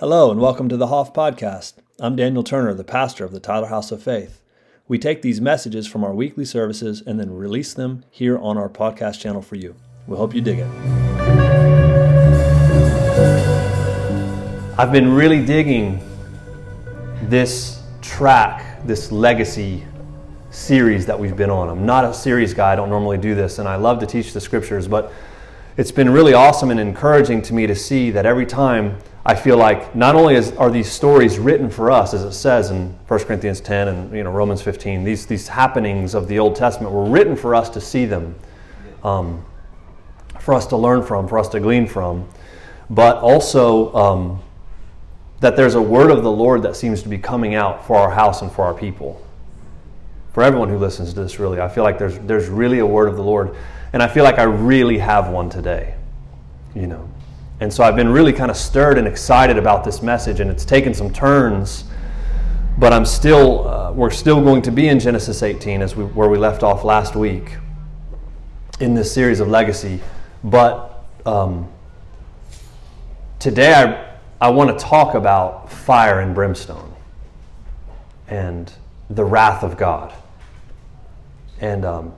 Hello, and welcome to the HoF Podcast. I'm Daniel Turner, the pastor of the Tyler House of Faith. We take these messages from our weekly services and then release them here on our podcast channel for you. We hope you dig it. I've been really digging this track, this legacy series that we've been on. I'm not a series guy, I don't normally do this, and I love to teach the scriptures, but it's been really awesome and encouraging to me to see that every time I feel like not only is, are these stories written for us, as it says in 1 Corinthians 10 and you know, Romans 15, these, these happenings of the Old Testament were written for us to see them, um, for us to learn from, for us to glean from, but also um, that there's a word of the Lord that seems to be coming out for our house and for our people. For everyone who listens to this, really, I feel like there's, there's really a word of the Lord, and I feel like I really have one today, you know. And so I've been really kind of stirred and excited about this message, and it's taken some turns. But I'm still, uh, we're still going to be in Genesis 18 as we, where we left off last week in this series of legacy. But um, today I, I want to talk about fire and brimstone and the wrath of God. And um,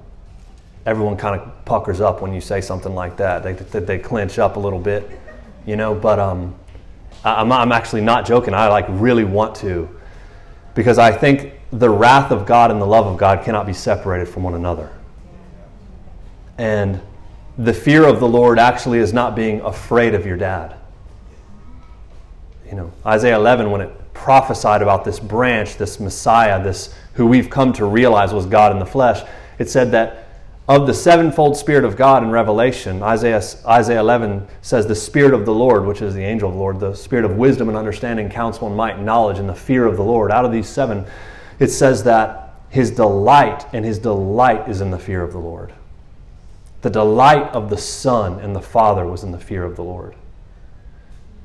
everyone kind of puckers up when you say something like that. They, they, they clench up a little bit you know, but um, I'm, I'm actually not joking. I like really want to because I think the wrath of God and the love of God cannot be separated from one another. And the fear of the Lord actually is not being afraid of your dad. You know, Isaiah 11, when it prophesied about this branch, this Messiah, this who we've come to realize was God in the flesh, it said that of the sevenfold Spirit of God in Revelation, Isaiah, Isaiah 11 says, The Spirit of the Lord, which is the angel of the Lord, the Spirit of wisdom and understanding, counsel and might, and knowledge, and the fear of the Lord. Out of these seven, it says that his delight, and his delight is in the fear of the Lord. The delight of the Son and the Father was in the fear of the Lord.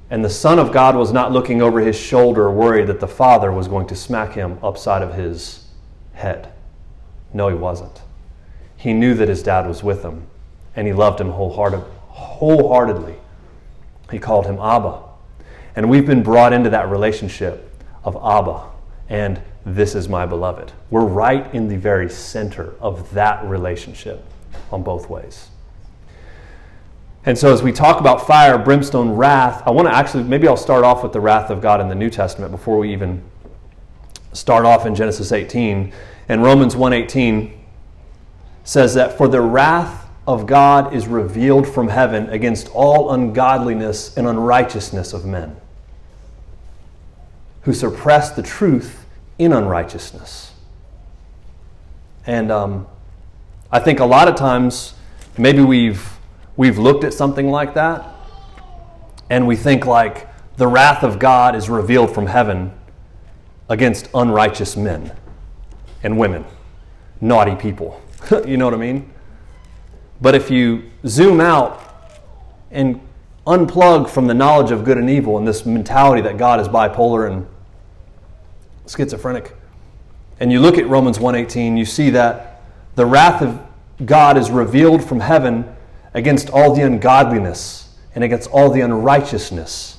And the Son of God was not looking over his shoulder, worried that the Father was going to smack him upside of his head. No, he wasn't. He knew that his dad was with him, and he loved him wholehearted, wholeheartedly. He called him Abba. And we've been brought into that relationship of Abba, and this is my beloved. We're right in the very center of that relationship on both ways. And so, as we talk about fire, brimstone, wrath, I want to actually, maybe I'll start off with the wrath of God in the New Testament before we even start off in Genesis 18. In Romans 1:18, says that for the wrath of God is revealed from heaven against all ungodliness and unrighteousness of men who suppress the truth in unrighteousness. And um, I think a lot of times maybe we've we've looked at something like that and we think like the wrath of God is revealed from heaven against unrighteous men and women, naughty people. you know what I mean? But if you zoom out and unplug from the knowledge of good and evil and this mentality that God is bipolar and schizophrenic, and you look at Romans 1:18, you see that the wrath of God is revealed from heaven against all the ungodliness and against all the unrighteousness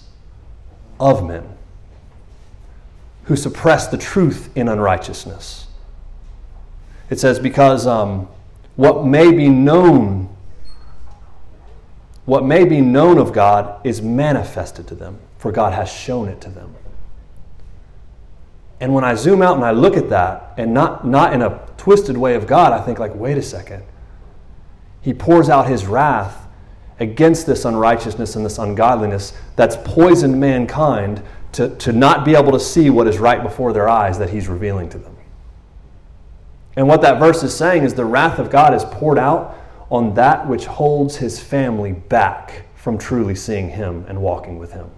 of men who suppress the truth in unrighteousness. It says, because um, what may be known, what may be known of God is manifested to them, for God has shown it to them. And when I zoom out and I look at that, and not, not in a twisted way of God, I think, like, wait a second. He pours out his wrath against this unrighteousness and this ungodliness that's poisoned mankind to, to not be able to see what is right before their eyes that he's revealing to them. And what that verse is saying is the wrath of God is poured out on that which holds his family back from truly seeing him and walking with him.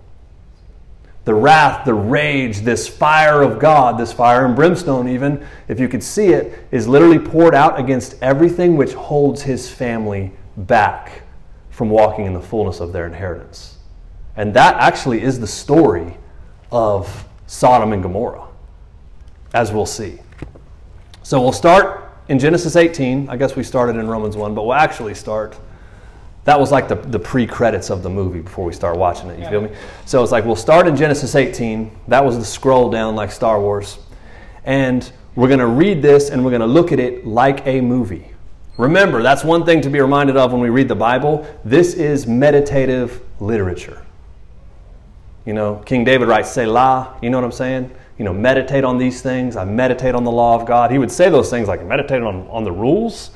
The wrath, the rage, this fire of God, this fire and brimstone, even, if you could see it, is literally poured out against everything which holds his family back from walking in the fullness of their inheritance. And that actually is the story of Sodom and Gomorrah, as we'll see. So we'll start in Genesis 18. I guess we started in Romans 1, but we'll actually start That was like the, the pre credits of the movie before we start watching it. You feel me? So it's like we'll start in Genesis 18. That was the scroll down like Star Wars. And we're going to read this and we're going to look at it like a movie. Remember, that's one thing to be reminded of when we read the Bible. This is meditative literature. You know, King David writes Selah, you know what I'm saying? You know, meditate on these things. I meditate on the law of God. He would say those things like meditate on, on the rules.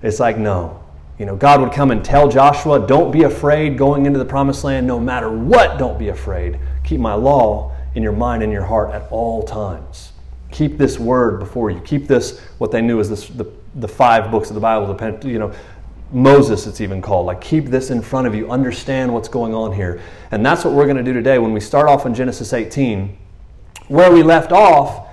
It's like, no. You know, God would come and tell Joshua, don't be afraid going into the promised land. No matter what, don't be afraid. Keep my law in your mind and your heart at all times. Keep this word before you. Keep this, what they knew as this, the, the five books of the Bible, the, you know, Moses, it's even called. Like, keep this in front of you. Understand what's going on here. And that's what we're going to do today when we start off in Genesis 18. Where we left off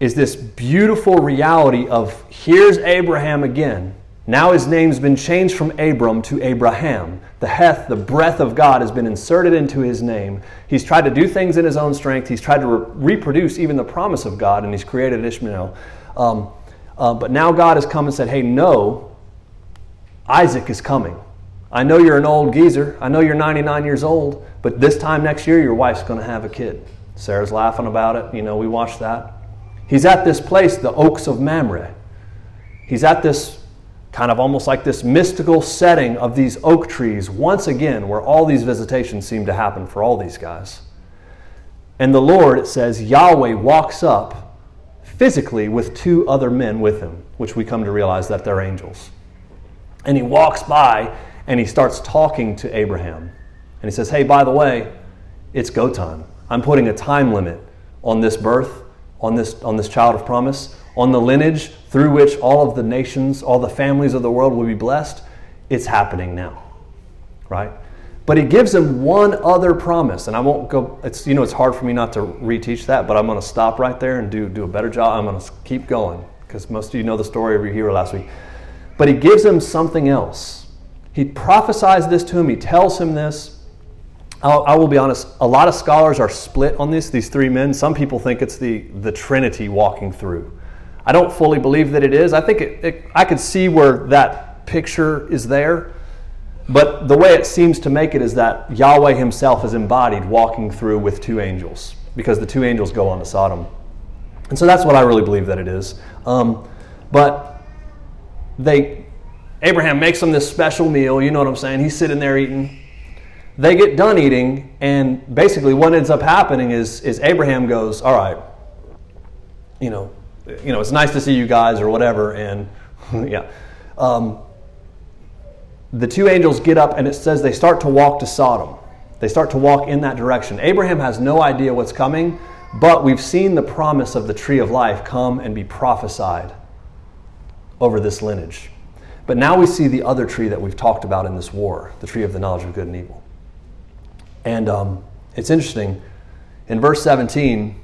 is this beautiful reality of here's Abraham again. Now his name's been changed from Abram to Abraham. The Heth, the breath of God, has been inserted into his name. He's tried to do things in his own strength. He's tried to re- reproduce even the promise of God, and he's created Ishmael. Um, uh, but now God has come and said, hey, no, Isaac is coming. I know you're an old geezer. I know you're 99 years old, but this time next year, your wife's going to have a kid. Sarah's laughing about it. You know, we watched that. He's at this place, the Oaks of Mamre. He's at this kind of almost like this mystical setting of these oak trees, once again, where all these visitations seem to happen for all these guys. And the Lord, it says, Yahweh walks up physically with two other men with him, which we come to realize that they're angels. And he walks by and he starts talking to Abraham. And he says, Hey, by the way, it's go time. I'm putting a time limit on this birth, on this, on this child of promise, on the lineage through which all of the nations, all the families of the world will be blessed. It's happening now. Right? But he gives him one other promise, and I won't go. It's you know it's hard for me not to reteach that, but I'm going to stop right there and do do a better job. I'm going to keep going because most of you know the story of your hero last week. But he gives him something else. He prophesies this to him, he tells him this. I'll, I will be honest, a lot of scholars are split on this, these three men. Some people think it's the, the Trinity walking through. I don't fully believe that it is. I think it, it, I could see where that picture is there. But the way it seems to make it is that Yahweh himself is embodied walking through with two angels because the two angels go on to Sodom. And so that's what I really believe that it is. Um, but they Abraham makes them this special meal, you know what I'm saying? He's sitting there eating. They get done eating, and basically what ends up happening is, is Abraham goes, All right, you know, you know, it's nice to see you guys or whatever, and yeah. Um, the two angels get up and it says they start to walk to Sodom. They start to walk in that direction. Abraham has no idea what's coming, but we've seen the promise of the tree of life come and be prophesied over this lineage. But now we see the other tree that we've talked about in this war, the tree of the knowledge of good and evil. And um, it's interesting. In verse 17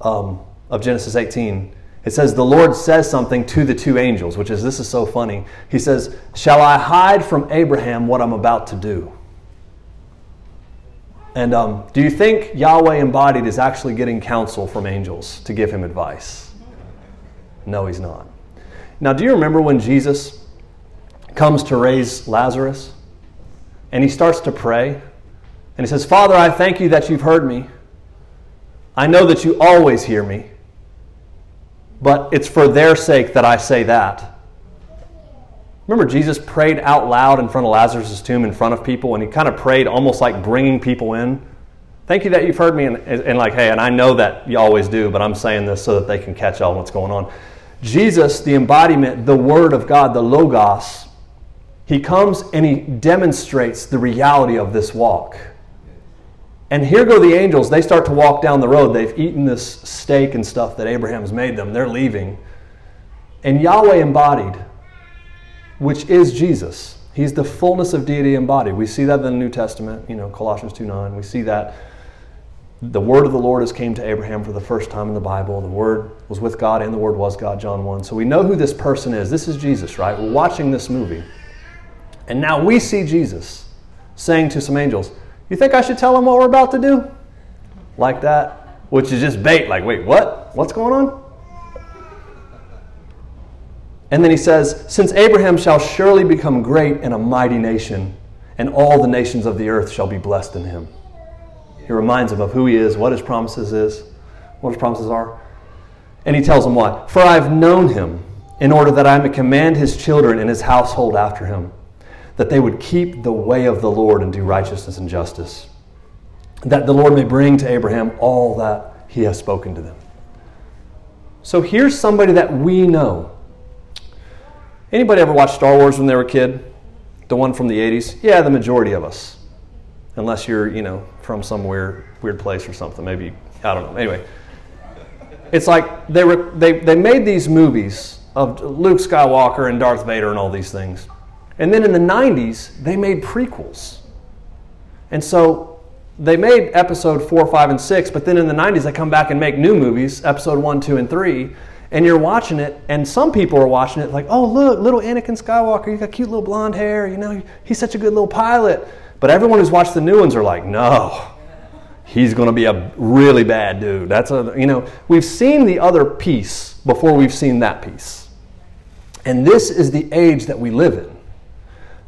um, of Genesis 18, it says, The Lord says something to the two angels, which is, this is so funny. He says, Shall I hide from Abraham what I'm about to do? And um, do you think Yahweh embodied is actually getting counsel from angels to give him advice? No, he's not. Now, do you remember when Jesus comes to raise Lazarus and he starts to pray and he says, Father, I thank you that you've heard me. I know that you always hear me, but it's for their sake that I say that. Remember, Jesus prayed out loud in front of Lazarus' tomb in front of people, and he kind of prayed almost like bringing people in. Thank you that you've heard me, and, and like, hey, and I know that you always do, but I'm saying this so that they can catch on what's going on. Jesus, the embodiment, the Word of God, the Logos, he comes and he demonstrates the reality of this walk. And here go the angels. They start to walk down the road. They've eaten this steak and stuff that Abraham's made them. They're leaving. And Yahweh embodied, which is Jesus. He's the fullness of deity embodied. We see that in the New Testament, you know, Colossians 2 9. We see that the word of the Lord has came to Abraham for the first time in the Bible. The word was with God and the word was God, John 1. So we know who this person is. This is Jesus, right? We're watching this movie. And now we see Jesus saying to some angels, You think I should tell them what we're about to do? Like that, which is just bait. Like, wait, what? What's going on? And then he says, Since Abraham shall surely become great and a mighty nation, and all the nations of the earth shall be blessed in him. He reminds him of who he is, what his promises is, what his promises are. And he tells him what? For I've known him in order that I may command his children and his household after him, that they would keep the way of the Lord and do righteousness and justice, that the Lord may bring to Abraham all that he has spoken to them. So here's somebody that we know. Anybody ever watch Star Wars when they were a kid? The one from the 80s? Yeah, the majority of us. Unless you're, you know, from some weird, weird place or something. Maybe, I don't know. Anyway, it's like they, were, they, they made these movies of Luke Skywalker and Darth Vader and all these things. And then in the 90s, they made prequels. And so they made episode 4, 5, and 6, but then in the 90s, they come back and make new movies, episode 1, 2, and 3. And you're watching it, and some people are watching it like, oh, look, little Anakin Skywalker, he's got cute little blonde hair, you know, he's such a good little pilot. But everyone who's watched the new ones are like, no, he's going to be a really bad dude. That's a, you know, we've seen the other piece before we've seen that piece. And this is the age that we live in.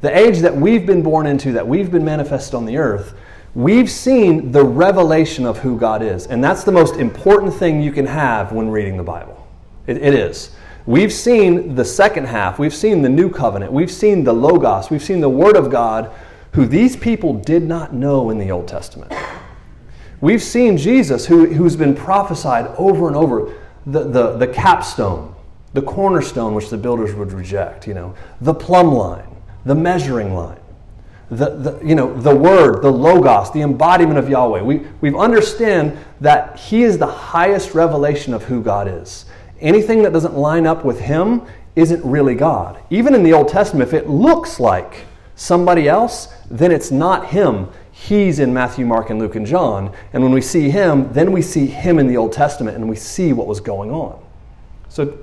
The age that we've been born into, that we've been manifested on the earth, we've seen the revelation of who God is. And that's the most important thing you can have when reading the Bible. it, it is. We've seen the second half, we've seen the new covenant, we've seen the Logos, we've seen the Word of God, who these people did not know in the Old Testament. We've seen Jesus, who, who's been prophesied over and over, the, the, the capstone, the cornerstone which the builders would reject, you know, the plumb line, the measuring line, the, the, you know, the word, the logos, the embodiment of Yahweh. We, we understand that He is the highest revelation of who God is. Anything that doesn't line up with Him isn't really God. Even in the Old Testament, if it looks like somebody else, then it's not Him. He's in Matthew, Mark, and Luke, and John. And when we see him, then we see him in the Old Testament and we see what was going on. So,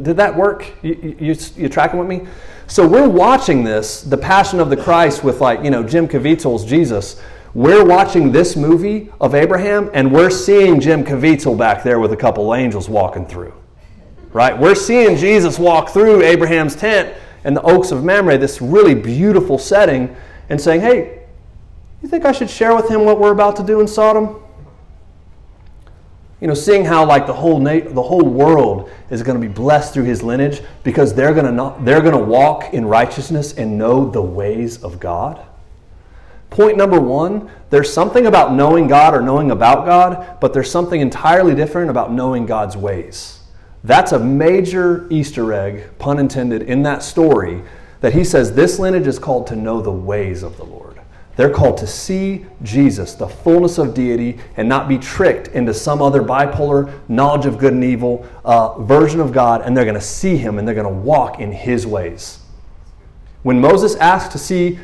did that work? You, you, you tracking with me? So, we're watching this, The Passion of the Christ, with like, you know, Jim Caviezel's Jesus. We're watching this movie of Abraham and we're seeing Jim Caviezel back there with a couple angels walking through. Right? We're seeing Jesus walk through Abraham's tent and the oaks of Mamre, this really beautiful setting, and saying, hey, you think I should share with him what we're about to do in Sodom? You know, seeing how like the whole na- the whole world is going to be blessed through his lineage because they're going to not, they're going to walk in righteousness and know the ways of God. Point number 1, there's something about knowing God or knowing about God, but there's something entirely different about knowing God's ways. That's a major Easter egg, pun intended, in that story that he says this lineage is called to know the ways of the Lord. They're called to see Jesus, the fullness of deity, and not be tricked into some other bipolar knowledge of good and evil uh, version of God, and they're going to see him and they're going to walk in his ways. When Moses asked to see,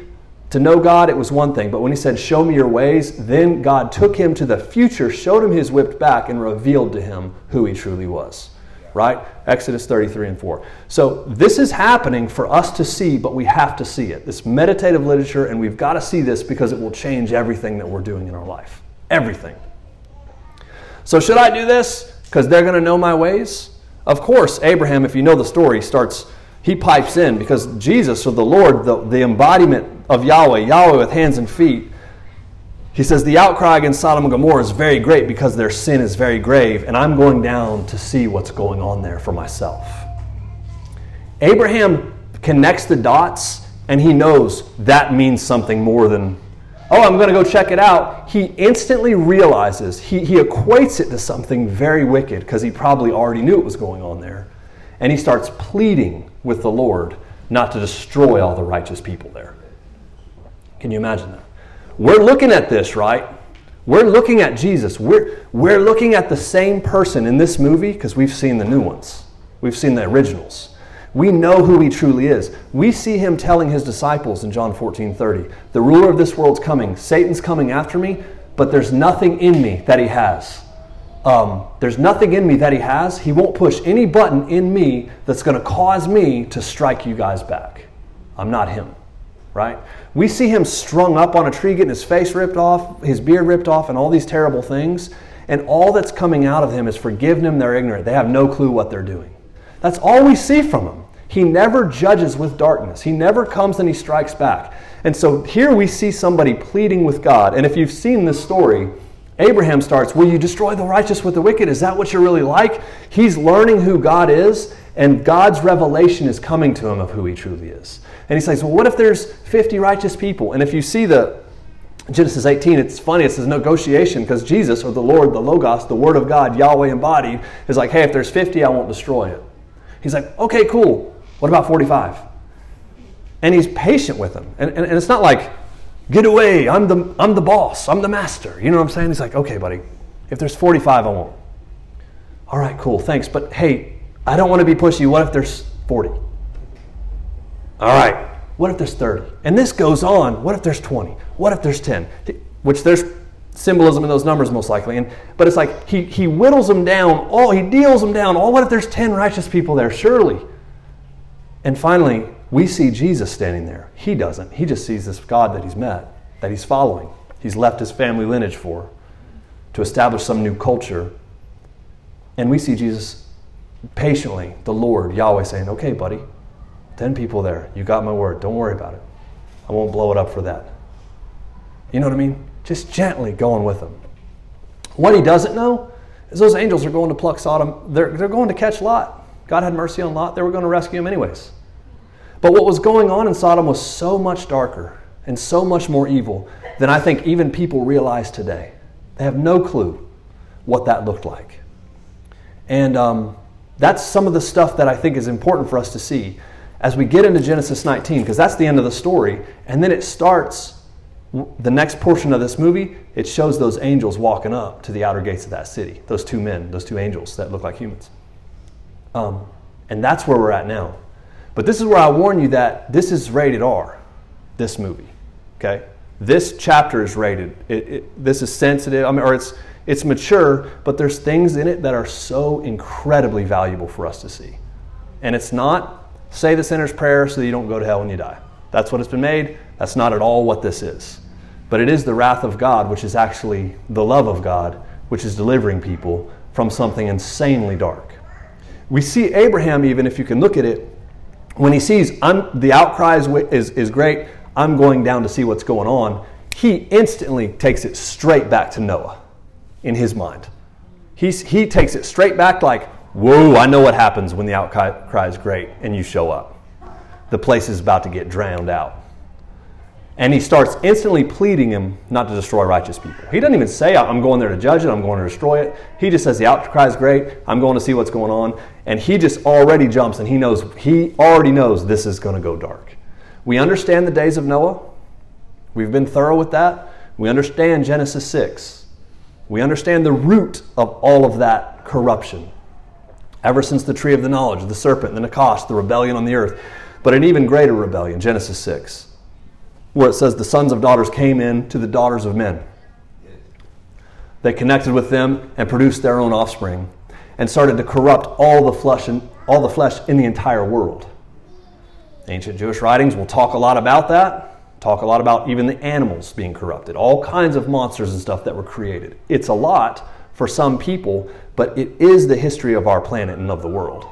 to know God, it was one thing, but when he said, Show me your ways, then God took him to the future, showed him his whipped back, and revealed to him who he truly was right? Exodus 33 and 4. So this is happening for us to see, but we have to see it. This meditative literature, and we've got to see this because it will change everything that we're doing in our life. Everything. So should I do this? Because they're going to know my ways? Of course, Abraham, if you know the story, starts, he pipes in because Jesus, or the Lord, the, the embodiment of Yahweh, Yahweh with hands and feet, he says, The outcry against Sodom and Gomorrah is very great because their sin is very grave, and I'm going down to see what's going on there for myself. Abraham connects the dots, and he knows that means something more than, oh, I'm going to go check it out. He instantly realizes, he, he equates it to something very wicked because he probably already knew what was going on there. And he starts pleading with the Lord not to destroy all the righteous people there. Can you imagine that? We're looking at this, right? We're looking at Jesus. We're, we're looking at the same person in this movie because we've seen the new ones. We've seen the originals. We know who he truly is. We see him telling his disciples in John 14 30, The ruler of this world's coming. Satan's coming after me, but there's nothing in me that he has. Um, there's nothing in me that he has. He won't push any button in me that's going to cause me to strike you guys back. I'm not him right? We see him strung up on a tree, getting his face ripped off, his beard ripped off, and all these terrible things. And all that's coming out of him is forgive them, they're ignorant. They have no clue what they're doing. That's all we see from him. He never judges with darkness. He never comes and he strikes back. And so here we see somebody pleading with God. And if you've seen this story, Abraham starts, Will you destroy the righteous with the wicked? Is that what you're really like? He's learning who God is, and God's revelation is coming to him of who he truly is. And he says, Well, what if there's 50 righteous people? And if you see the Genesis 18, it's funny, it's a negotiation because Jesus, or the Lord, the Logos, the Word of God, Yahweh embodied, is like, Hey, if there's 50, I won't destroy it. He's like, Okay, cool. What about 45? And he's patient with them. And, and, and it's not like, Get away, I'm the, I'm the boss, I'm the master. You know what I'm saying? He's like, Okay, buddy, if there's 45, I won't. All right, cool, thanks. But hey, I don't want to be pushy. What if there's 40? All right, what if there's 30? And this goes on. What if there's 20? What if there's 10? Which there's symbolism in those numbers most likely. And but it's like he he whittles them down. Oh, he deals them down. Oh, what if there's 10 righteous people there? Surely. And finally, we see Jesus standing there. He doesn't. He just sees this God that he's met, that he's following. He's left his family lineage for to establish some new culture. And we see Jesus patiently, the Lord, Yahweh, saying, Okay, buddy, 10 people there. You got my word. Don't worry about it. I won't blow it up for that. You know what I mean? Just gently going with them. What he doesn't know is those angels are going to pluck Sodom. They're, they're going to catch Lot. God had mercy on Lot. They were going to rescue him anyways. But what was going on in Sodom was so much darker and so much more evil than I think even people realize today. They have no clue what that looked like. And um, that's some of the stuff that I think is important for us to see as we get into Genesis 19, because that's the end of the story, and then it starts the next portion of this movie, it shows those angels walking up to the outer gates of that city. Those two men, those two angels that look like humans. Um, and that's where we're at now. But this is where I warn you that this is rated R, this movie. Okay? This chapter is rated. It, it, this is sensitive, I mean, or it's, it's mature, but there's things in it that are so incredibly valuable for us to see. And it's not Say the sinner's prayer so that you don't go to hell when you die. That's what it's been made. That's not at all what this is. But it is the wrath of God, which is actually the love of God, which is delivering people from something insanely dark. We see Abraham, even if you can look at it, when he sees I'm, the outcry is, is, is great, I'm going down to see what's going on, he instantly takes it straight back to Noah in his mind. He's, he takes it straight back, like, Whoa, I know what happens when the outcry is great and you show up. The place is about to get drowned out. And he starts instantly pleading him not to destroy righteous people. He doesn't even say, I'm going there to judge it, I'm going to destroy it. He just says, The outcry is great, I'm going to see what's going on. And he just already jumps and he knows, he already knows this is going to go dark. We understand the days of Noah. We've been thorough with that. We understand Genesis 6. We understand the root of all of that corruption ever since the tree of the knowledge, the serpent, the Nakash, the rebellion on the earth. But an even greater rebellion, Genesis 6, where it says the sons of daughters came in to the daughters of men. They connected with them and produced their own offspring and started to corrupt all the flesh and all the flesh in the entire world. Ancient Jewish writings will talk a lot about that, talk a lot about even the animals being corrupted, all kinds of monsters and stuff that were created. It's a lot for some people, but it is the history of our planet and of the world.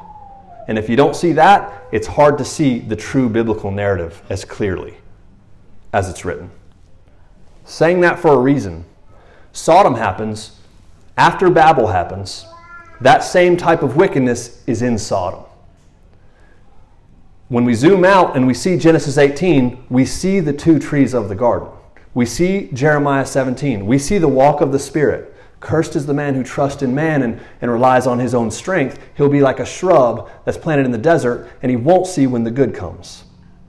And if you don't see that, it's hard to see the true biblical narrative as clearly as it's written. Saying that for a reason. Sodom happens after Babel happens. That same type of wickedness is in Sodom. When we zoom out and we see Genesis 18, we see the two trees of the garden. We see Jeremiah 17. We see the walk of the Spirit. Cursed is the man who trusts in man and, and relies on his own strength. He'll be like a shrub that's planted in the desert, and he won't see when the good comes.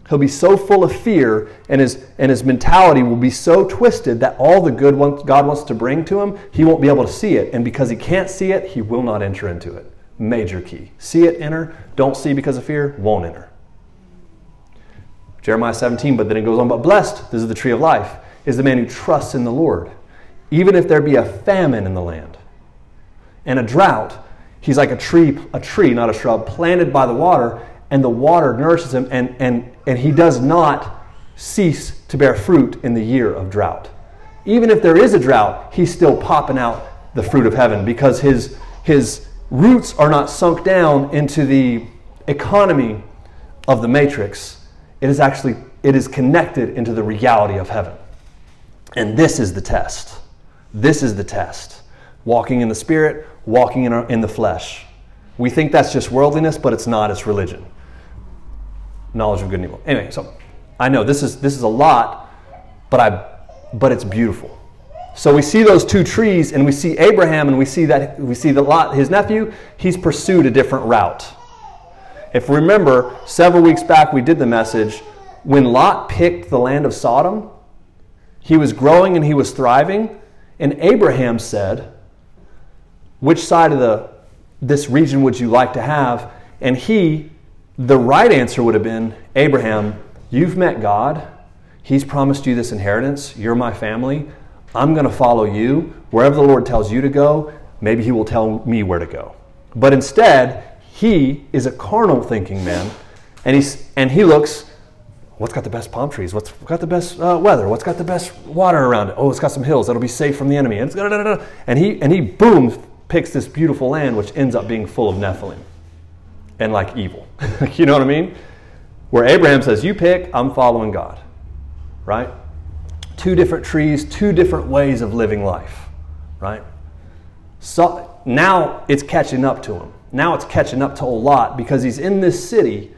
He'll be so full of fear, and his, and his mentality will be so twisted that all the good God wants to bring to him, he won't be able to see it. And because he can't see it, he will not enter into it. Major key. See it, enter. Don't see because of fear, won't enter. Jeremiah 17, but then it goes on, but blessed, this is the tree of life, is the man who trusts in the Lord even if there be a famine in the land and a drought, he's like a tree, a tree, not a shrub, planted by the water, and the water nourishes him, and, and, and he does not cease to bear fruit in the year of drought. Even if there is a drought, he's still popping out the fruit of heaven because his, his roots are not sunk down into the economy of the matrix, it is actually it is connected into the reality of heaven. And this is the test. This is the test. Walking in the spirit, walking in, our, in the flesh. We think that's just worldliness, but it's not, it's religion. Knowledge of good and evil. Anyway, so I know this is this is a lot, but I but it's beautiful. So we see those two trees and we see Abraham and we see that we see the Lot, his nephew, he's pursued a different route. If remember, several weeks back we did the message when Lot picked the land of Sodom, he was growing and he was thriving, and Abraham said, "Which side of the this region would you like to have?" And he the right answer would have been, "Abraham, you've met God. He's promised you this inheritance. You're my family. I'm going to follow you. Wherever the Lord tells you to go, maybe He will tell me where to go. But instead, he is a carnal thinking man, and, he's, and he looks, what's got the best palm trees? What's got the best uh, weather? What's got the best water around it? Oh, it's got some hills that'll be safe from the enemy. And, and, he, and he, boom, picks this beautiful land, which ends up being full of Nephilim and like evil. you know what I mean? Where Abraham says, You pick, I'm following God right? Two different trees, two different ways of living life, right? So now it's catching up to him. Now it's catching up to a lot because he's in this city,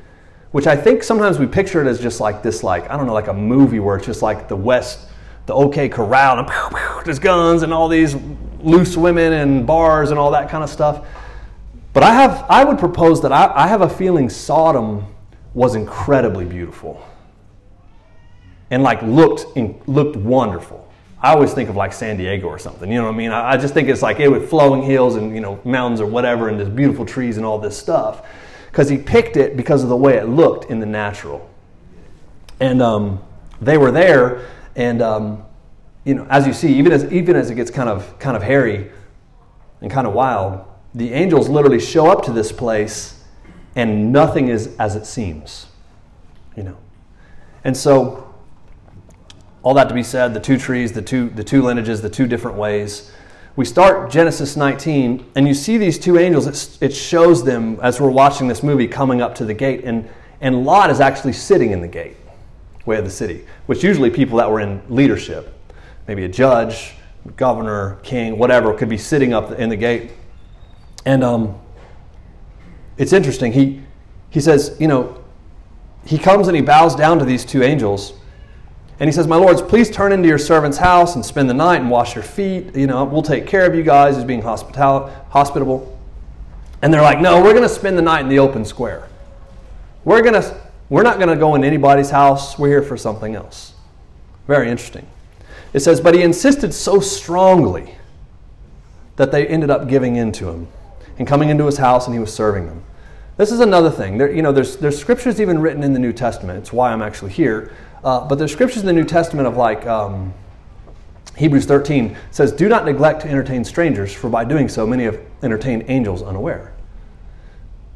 which I think sometimes we picture it as just like this, like, I don't know, like a movie where it's just like the West, the OK Corral, and there's guns and all these loose women and bars and all that kind of stuff. But I have, I would propose that I, I have a feeling Sodom was incredibly beautiful and like looked in, looked wonderful. I always think of like San Diego or something. You know what I mean? I, I just think it's like it with flowing hills and you know mountains or whatever, and just beautiful trees and all this stuff. Because he picked it because of the way it looked in the natural. And um, they were there, and um, you know, as you see, even as even as it gets kind of kind of hairy and kind of wild, the angels literally show up to this place, and nothing is as it seems. You know, and so all that to be said, the two trees, the two, the two lineages, the two different ways. We start Genesis 19, and you see these two angels. It, it shows them as we're watching this movie coming up to the gate, and, and Lot is actually sitting in the gate way of the city, which usually people that were in leadership, maybe a judge, governor, king, whatever, could be sitting up in the gate. And um, it's interesting. He, he says, you know, he comes and he bows down to these two angels and he says, My lords, please turn into your servant's house and spend the night and wash your feet. You know, we'll take care of you guys as being hospitable. And they're like, No, we're going to spend the night in the open square. We're, gonna, we're not going to go in anybody's house. We're here for something else. Very interesting. It says, But he insisted so strongly that they ended up giving in to him and coming into his house and he was serving them. This is another thing. There, you know, there's, there's scriptures even written in the New Testament. It's why I'm actually here uh, but there's scriptures in the New Testament of like um, Hebrews 13 says, Do not neglect to entertain strangers, for by doing so, many have entertained angels unaware.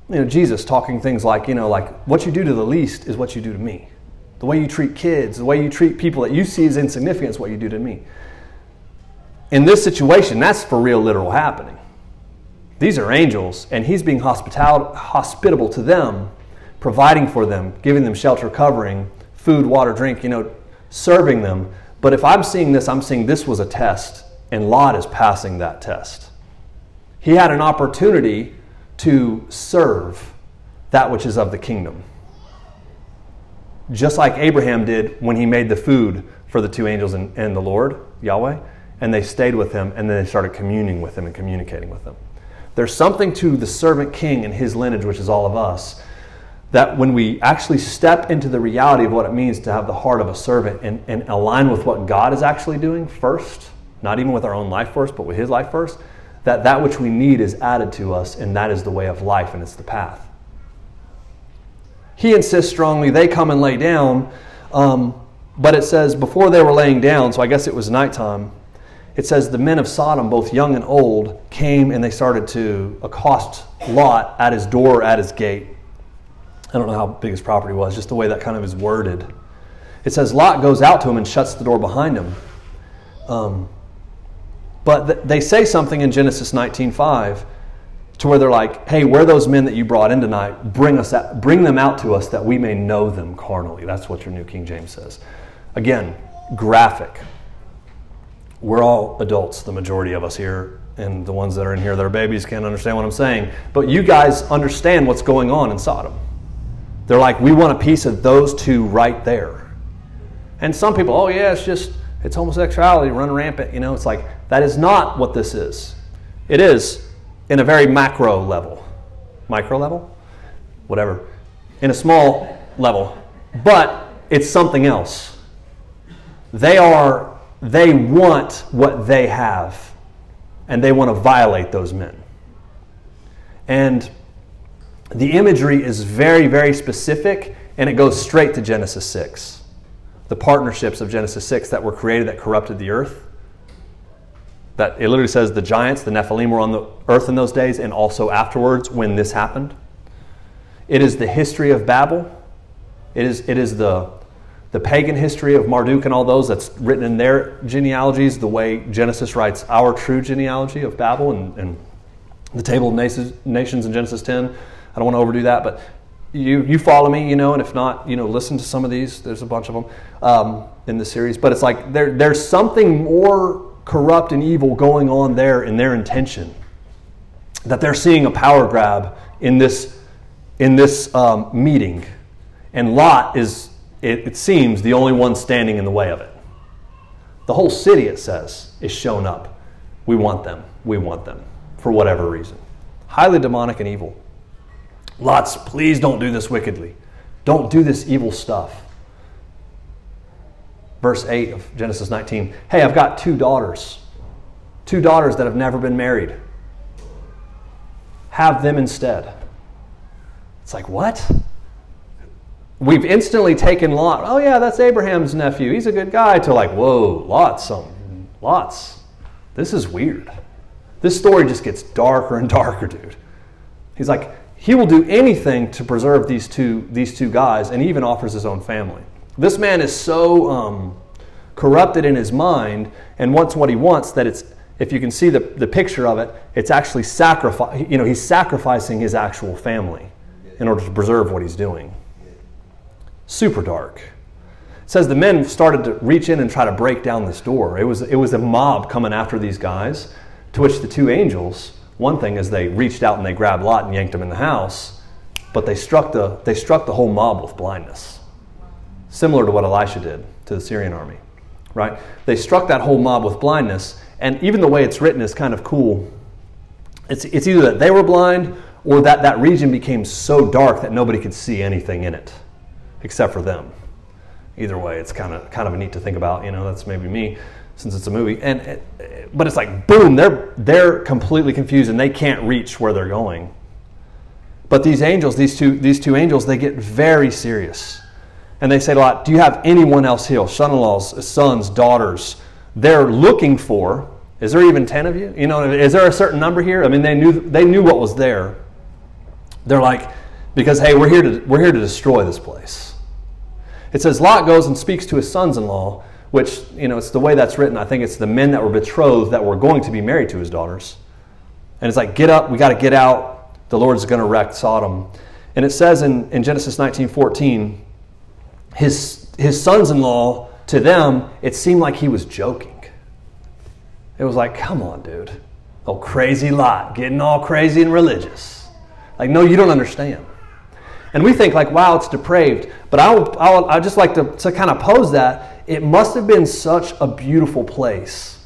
You know, Jesus talking things like, you know, like, what you do to the least is what you do to me. The way you treat kids, the way you treat people that you see as insignificant is what you do to me. In this situation, that's for real, literal happening. These are angels, and he's being hospitable to them, providing for them, giving them shelter, covering, food, water, drink, you know, serving them. But if I'm seeing this, I'm seeing this was a test, and Lot is passing that test. He had an opportunity to serve that which is of the kingdom. Just like Abraham did when he made the food for the two angels and, and the Lord, Yahweh, and they stayed with him and then they started communing with him and communicating with him. There's something to the servant king and his lineage, which is all of us, that when we actually step into the reality of what it means to have the heart of a servant and, and align with what God is actually doing first, not even with our own life first, but with His life first, that that which we need is added to us, and that is the way of life and it's the path. He insists strongly they come and lay down, um, but it says before they were laying down, so I guess it was nighttime. It says the men of Sodom, both young and old, came and they started to accost Lot at his door, at his gate. I don't know how big his property was, just the way that kind of is worded. It says Lot goes out to him and shuts the door behind him. Um, but th- they say something in Genesis 19:5 to where they're like, hey, where those men that you brought in tonight? Bring, us out, bring them out to us that we may know them carnally. That's what your New King James says. Again, graphic. We're all adults, the majority of us here, and the ones that are in here that are babies can't understand what I'm saying. But you guys understand what's going on in Sodom. They're like, we want a piece of those two right there. And some people, oh, yeah, it's just, it's homosexuality run rampant. You know, it's like, that is not what this is. It is in a very macro level, micro level, whatever, in a small level, but it's something else. They are, they want what they have, and they want to violate those men. And the imagery is very, very specific, and it goes straight to Genesis 6. The partnerships of Genesis 6 that were created that corrupted the earth that it literally says the giants, the Nephilim, were on the earth in those days and also afterwards when this happened. It is the history of Babel. It is, it is the, the pagan history of Marduk and all those that's written in their genealogies, the way Genesis writes our true genealogy of Babel and, and the table of nations in Genesis 10. I don't want to overdo that, but you, you follow me, you know, and if not, you know, listen to some of these. There's a bunch of them um, in the series. But it's like there, there's something more corrupt and evil going on there in their intention. That they're seeing a power grab in this, in this um, meeting. And Lot is, it, it seems, the only one standing in the way of it. The whole city, it says, is shown up. We want them. We want them for whatever reason. Highly demonic and evil. Lot's, please don't do this wickedly. Don't do this evil stuff verse 8 of Genesis 19. Hey, I've got two daughters, two daughters that have never been married. Have them instead. It's like, what? We've instantly taken Lot. Oh, yeah, that's Abraham's nephew. He's a good guy. To like, whoa, lots, some, lots. This is weird. This story just gets darker and darker, dude. He's like, he will do anything to preserve these two, these two guys, and even offers his own family. This man is so um, corrupted in his mind and wants what he wants that it's, if you can see the, the picture of it, it's actually sacrifice. You know, he's sacrificing his actual family in order to preserve what he's doing. Super dark. It says the men started to reach in and try to break down this door. It was, it was a mob coming after these guys, to which the two angels, one thing is they reached out and they grabbed Lot and yanked him in the house, but they struck the, they struck the whole mob with blindness similar to what Elisha did to the Syrian army, right? They struck that whole mob with blindness, and even the way it's written is kind of cool. It's, it's either that they were blind or that that region became so dark that nobody could see anything in it except for them. Either way, it's kind of kind of neat to think about. You know, that's maybe me since it's a movie. And eh, but it's like boom, they're they're completely confused and they can't reach where they're going. But these angels, these two these two angels, they get very serious and they say a lot, Do you have anyone else here? Son in laws, sons, daughters. They're looking for, is there even 10 of you? You know, is there a certain number here? I mean, they knew, they knew what was there. They're like, because hey, we're here to, we're here to destroy this place. It says Lot goes and speaks to his sons in law, which, you know, it's the way that's written. I think it's the men that were betrothed that were going to be married to his daughters. And it's like, get up, we got to get out. The Lord's going to wreck Sodom. And it says in, in Genesis 19 14, his, his sons in law, to them, it seemed like he was joking. It was like, come on, dude. Oh, crazy Lot, getting all crazy and religious. Like, no, you don't understand. And we think, like, wow, it's depraved. But I'll, I'll, i just like to, to kind of pose that. It must have been such a beautiful place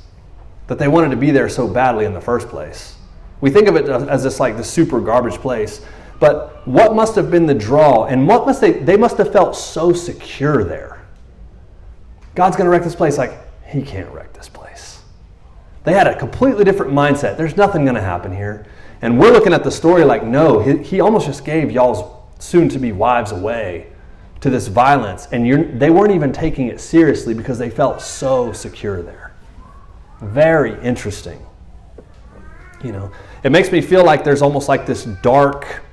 that they wanted to be there so badly in the first place. We think of it as this, like, the super garbage place. But what must have been the draw? And what must they, they must have felt so secure there. God's going to wreck this place. Like, he can't wreck this place. They had a completely different mindset. There's nothing going to happen here. And we're looking at the story like, no, he, he almost just gave y'all's soon to be wives away to this violence. And they weren't even taking it seriously because they felt so secure there. Very interesting. You know, it makes me feel like there's almost like this dark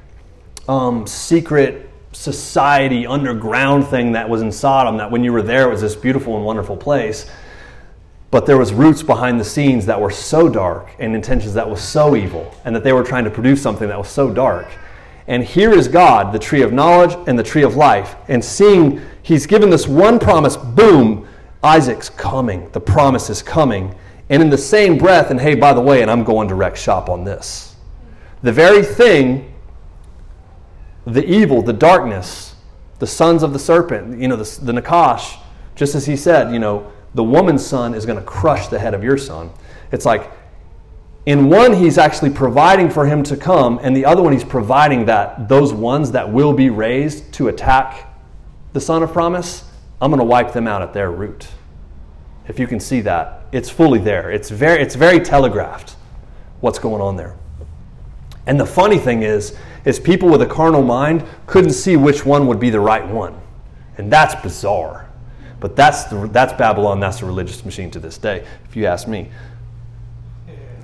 um, secret society underground thing that was in Sodom, that when you were there, it was this beautiful and wonderful place. but there was roots behind the scenes that were so dark and intentions that was so evil and that they were trying to produce something that was so dark and here is god the tree of knowledge and the tree of life. And seeing he's given this one promise boom isaac's coming. The promise is coming. And in the same breath and hey by the way and i'm going wreck shop on this. The very thing the evil the darkness the sons of the serpent you know the, the nakash just as he said you know the woman's son is going to crush the head of your son. It's like, in one, he's actually providing for him to come, and the other one, he's providing that those ones that will be raised to attack the son of promise, I'm going to wipe them out at their root. If you can see that, it's fully there. It's very, it's very telegraphed what's going on there. And the funny thing is, is people with a carnal mind couldn't see which one would be the right one. And that's bizarre. But that's, the, that's Babylon, that's the religious machine to this day, if you ask me.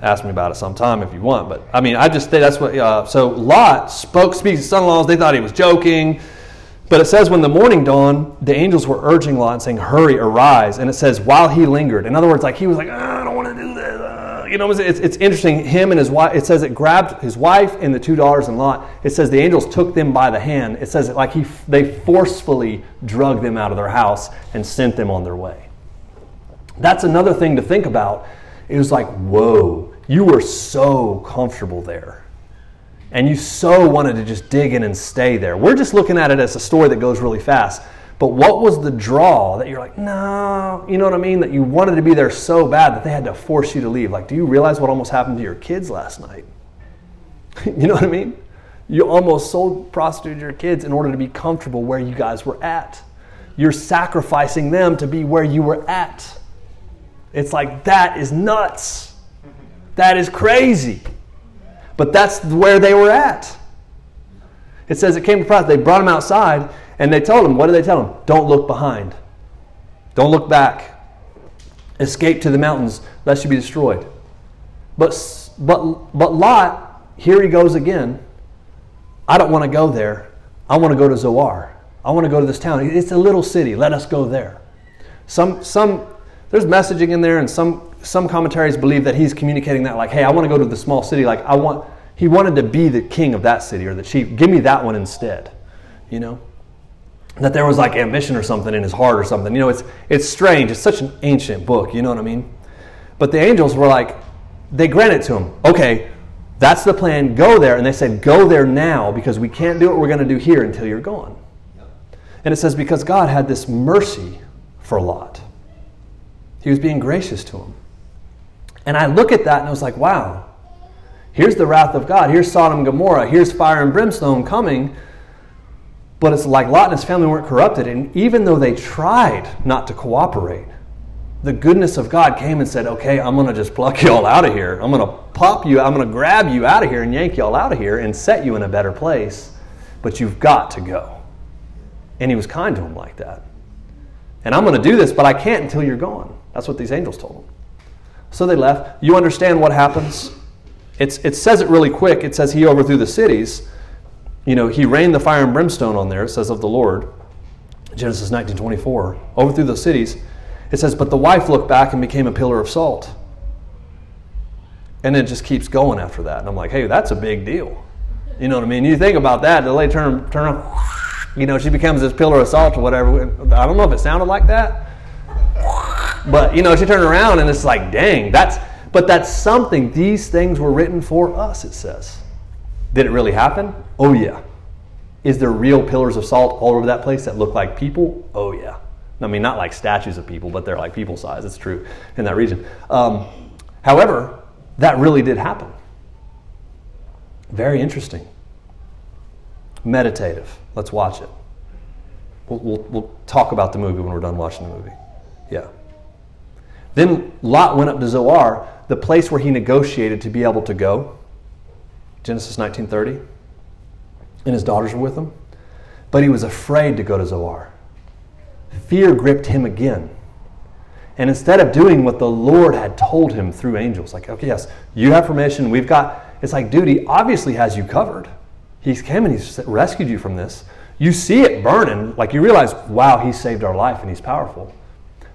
Ask me about it sometime if you want. But I mean, I just think that's what. Uh, so Lot spoke, speaks to son in laws. They thought he was joking. But it says, when the morning dawned, the angels were urging Lot and saying, Hurry, arise. And it says, while he lingered. In other words, like he was like, oh, I don't want to do this. Uh, you know, it's, it's interesting. Him and his wife, it says it grabbed his wife and the two daughters and Lot. It says the angels took them by the hand. It says it like he, they forcefully drug them out of their house and sent them on their way. That's another thing to think about. It was like, whoa, you were so comfortable there and you so wanted to just dig in and stay there. We're just looking at it as a story that goes really fast. But what was the draw that you're like, no, you know what I mean? That you wanted to be there so bad that they had to force you to leave. Like, do you realize what almost happened to your kids last night? you know what I mean? You almost sold, prostituted your kids in order to be comfortable where you guys were at. You're sacrificing them to be where you were at. It's like, that is nuts. That is crazy. But that's where they were at. It says it came to pass. They brought him outside and they told him, what did they tell him? Don't look behind. Don't look back. Escape to the mountains lest you be destroyed. But, but, but Lot, here he goes again. I don't want to go there. I want to go to Zoar. I want to go to this town. It's a little city. Let us go there. Some, some, there's messaging in there, and some some commentaries believe that he's communicating that like, hey, I want to go to the small city. Like I want, he wanted to be the king of that city or the chief. Give me that one instead. You know, that there was like ambition or something in his heart or something. You know, it's it's strange. It's such an ancient book. You know what I mean? But the angels were like, they granted to him. Okay, that's the plan. Go there, and they said, go there now because we can't do what we're going to do here until you're gone. And it says because God had this mercy for Lot. He was being gracious to him. And I look at that and I was like, wow, here's the wrath of God. Here's Sodom and Gomorrah. Here's fire and brimstone coming. But it's like Lot and his family weren't corrupted. And even though they tried not to cooperate, the goodness of God came and said, okay, I'm going to just pluck you all out of here. I'm going to pop you, I'm going to grab you out of here and yank you all out of here and set you in a better place. But you've got to go. And he was kind to him like that. And I'm going to do this, but I can't until you're gone. That's what these angels told him. So they left. You understand what happens? It's, it says it really quick. It says he overthrew the cities. You know, he rained the fire and brimstone on there, it says of the Lord. Genesis 19:24. Overthrew the cities. It says, but the wife looked back and became a pillar of salt. And it just keeps going after that. And I'm like, hey, that's a big deal. You know what I mean? You think about that, the lady turn, turn you know, she becomes this pillar of salt or whatever. I don't know if it sounded like that. But you know, she turned around and it's like, dang, that's but that's something. These things were written for us, it says. Did it really happen? Oh yeah. Is there real pillars of salt all over that place that look like people? Oh yeah. I mean, not like statues of people, but they're like people size. It's true in that region. Um, however, that really did happen. Very interesting. Meditative. Let's watch it. We'll, we'll, we'll talk about the movie when we're done watching the movie. Yeah. Then Lot went up to Zoar, the place where he negotiated to be able to go. Genesis 19:30. And his daughters were with him. But he was afraid to go to Zoar. Fear gripped him again. And instead of doing what the Lord had told him through angels, like, okay, yes, you have permission, we've got, it's like, dude, he obviously has you covered. He's came and he's rescued you from this. You see it burning, like you realize, wow, he saved our life and he's powerful.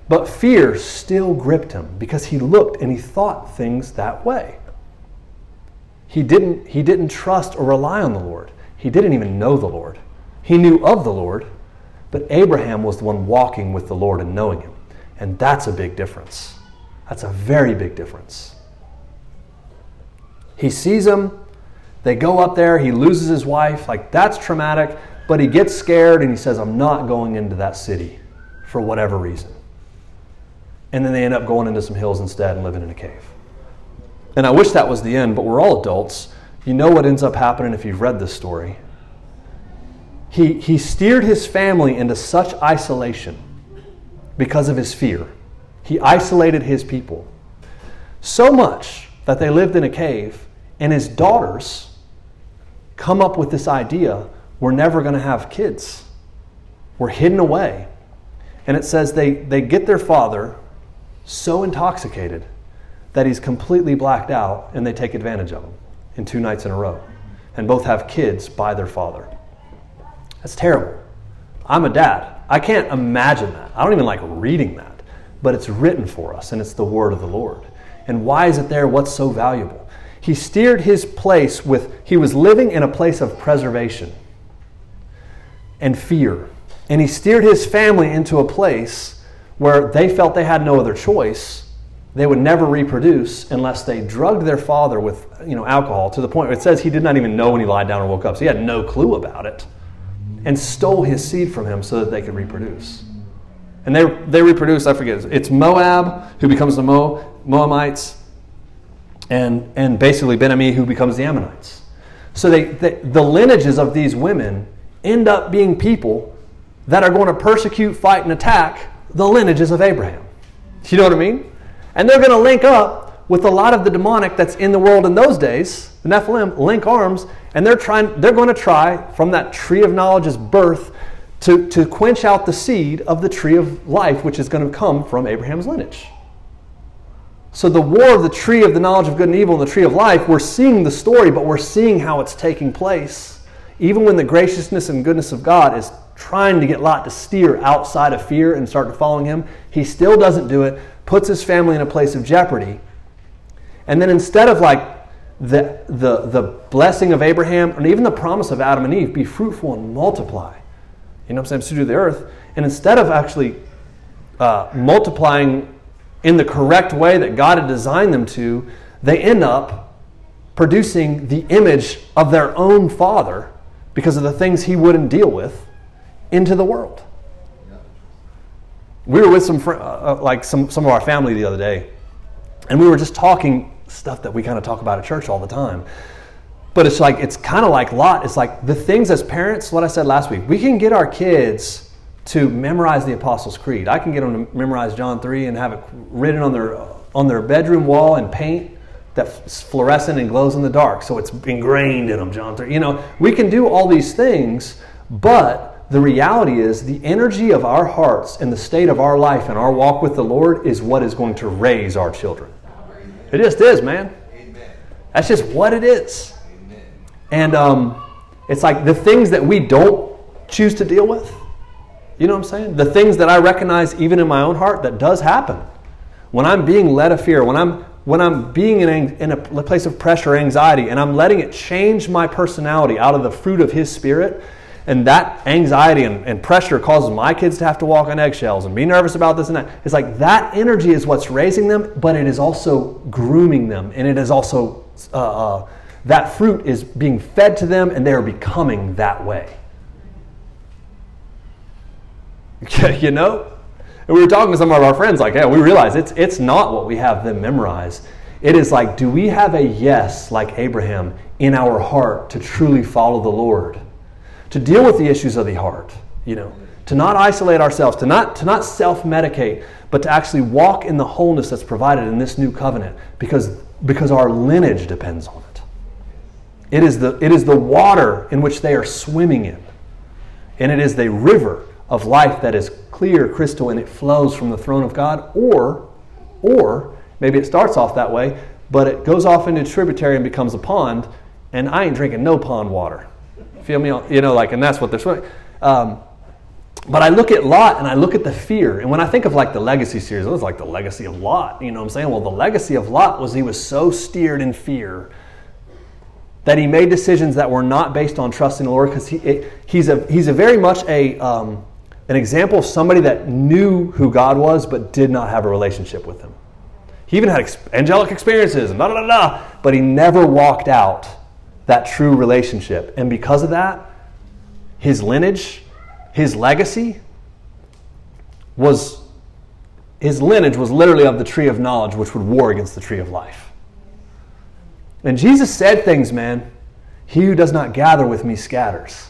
But fear still gripped him because he looked and he thought things that way. He didn't, he didn't trust or rely on the Lord. He didn't even know the Lord. He knew of the Lord, but Abraham was the one walking with the Lord and knowing him. And that's a big difference. That's a very big difference. He sees him, they go up there, he loses his wife. Like, that's traumatic, but he gets scared and he says, I'm not going into that city for whatever reason. And then they end up going into some hills instead and living in a cave. And I wish that was the end, but we're all adults. You know what ends up happening if you've read this story. He, he steered his family into such isolation because of his fear. He isolated his people so much that they lived in a cave, and his daughters come up with this idea we're never going to have kids. We're hidden away. And it says they, they get their father so intoxicated that he's completely blacked out and they take advantage of him in two nights in a row. And both have kids by their father. That's terrible. I'm a dad. I can't imagine that. I don't even like reading that. But it's written for us and it's the word of the Lord. And why is it there? What's so valuable? He steered his place with, he was living in a place of preservation and fear. And he steered his family into a place where they felt they had no other choice they would never reproduce unless they drugged their father with you know, alcohol to the point where it says he did not even know when he lied down or woke up. So he had no clue about it and stole his seed from him so that they could reproduce. And they, they reproduce, I forget, it's Moab who becomes the Mo, Moabites and, and basically Ben-Ammi who becomes the Ammonites. So they, they, the lineages of these women end up being people that are going to persecute, fight, and attack the lineages of Abraham. You know what I mean? And they're going to link up with a lot of the demonic that's in the world in those days. The Nephilim link arms, and they're trying. They're going to try from that tree of knowledge's birth to, to quench out the seed of the tree of life, which is going to come from Abraham's lineage. So the war of the tree of the knowledge of good and evil and the tree of life, we're seeing the story, but we're seeing how it's taking place. Even when the graciousness and goodness of God is trying to get Lot to steer outside of fear and start following him, he still doesn't do it puts his family in a place of jeopardy. And then instead of like the, the, the blessing of Abraham and even the promise of Adam and Eve, be fruitful and multiply. You know what I'm saying? To the earth. And instead of actually uh, multiplying in the correct way that God had designed them to, they end up producing the image of their own father because of the things he wouldn't deal with into the world. We were with some fr- uh, uh, like some, some of our family the other day and we were just talking stuff that we kind of talk about at church all the time. But it's like it's kind of like lot it's like the things as parents what i said last week we can get our kids to memorize the apostles creed. I can get them to memorize john 3 and have it written on their on their bedroom wall and paint that's fluorescent and glows in the dark so it's ingrained in them john 3 you know? We can do all these things but the reality is the energy of our hearts and the state of our life and our walk with the Lord is what is going to raise our children. It just is, man. That's just what it is. And um, it's like the things that we don't choose to deal with. You know what I'm saying? The things that I recognize even in my own heart that does happen. When I'm being led of fear, when I'm when I'm being in, in a place of pressure, anxiety, and I'm letting it change my personality out of the fruit of His Spirit, and that anxiety and, and, pressure causes my kids to have to walk on eggshells and be nervous about this and that. It's like that energy is what's raising them, but it is also grooming them. And it is also, uh, uh, that fruit is being fed to them and they are becoming that way. you know? And we were talking to some of our friends, like, yeah, we realize it's, it's not what we have them memorize. It is like, do we have a yes, like Abraham, in our heart to truly follow the Lord? To deal with the issues of the heart, you know, to not isolate ourselves, to not, to not self medicate, but to actually walk in the wholeness that's provided in this new covenant because, because our lineage depends on it. It is, the, it is the water in which they are swimming in, and it is the river of life that is clear, crystal, and it flows from the throne of God, or, or maybe it starts off that way, but it goes off into a tributary and becomes a pond, and I ain't drinking no pond water. Feel me? You know, like, and that's what they're. Um, But I look at Lot and I look at the fear. And when I think of like the legacy series, it was like the legacy of Lot. You know what I'm saying? Well, the legacy of Lot was he was so steered in fear that he made decisions that were not based on trusting the Lord because he, he's, a, he's a very much a, um, an example of somebody that knew who God was but did not have a relationship with him. He even had angelic experiences and da da da, but he never walked out that true relationship. And because of that, his lineage, his legacy was his lineage was literally of the tree of knowledge, which would war against the tree of life. And Jesus said things, man. He who does not gather with me scatters.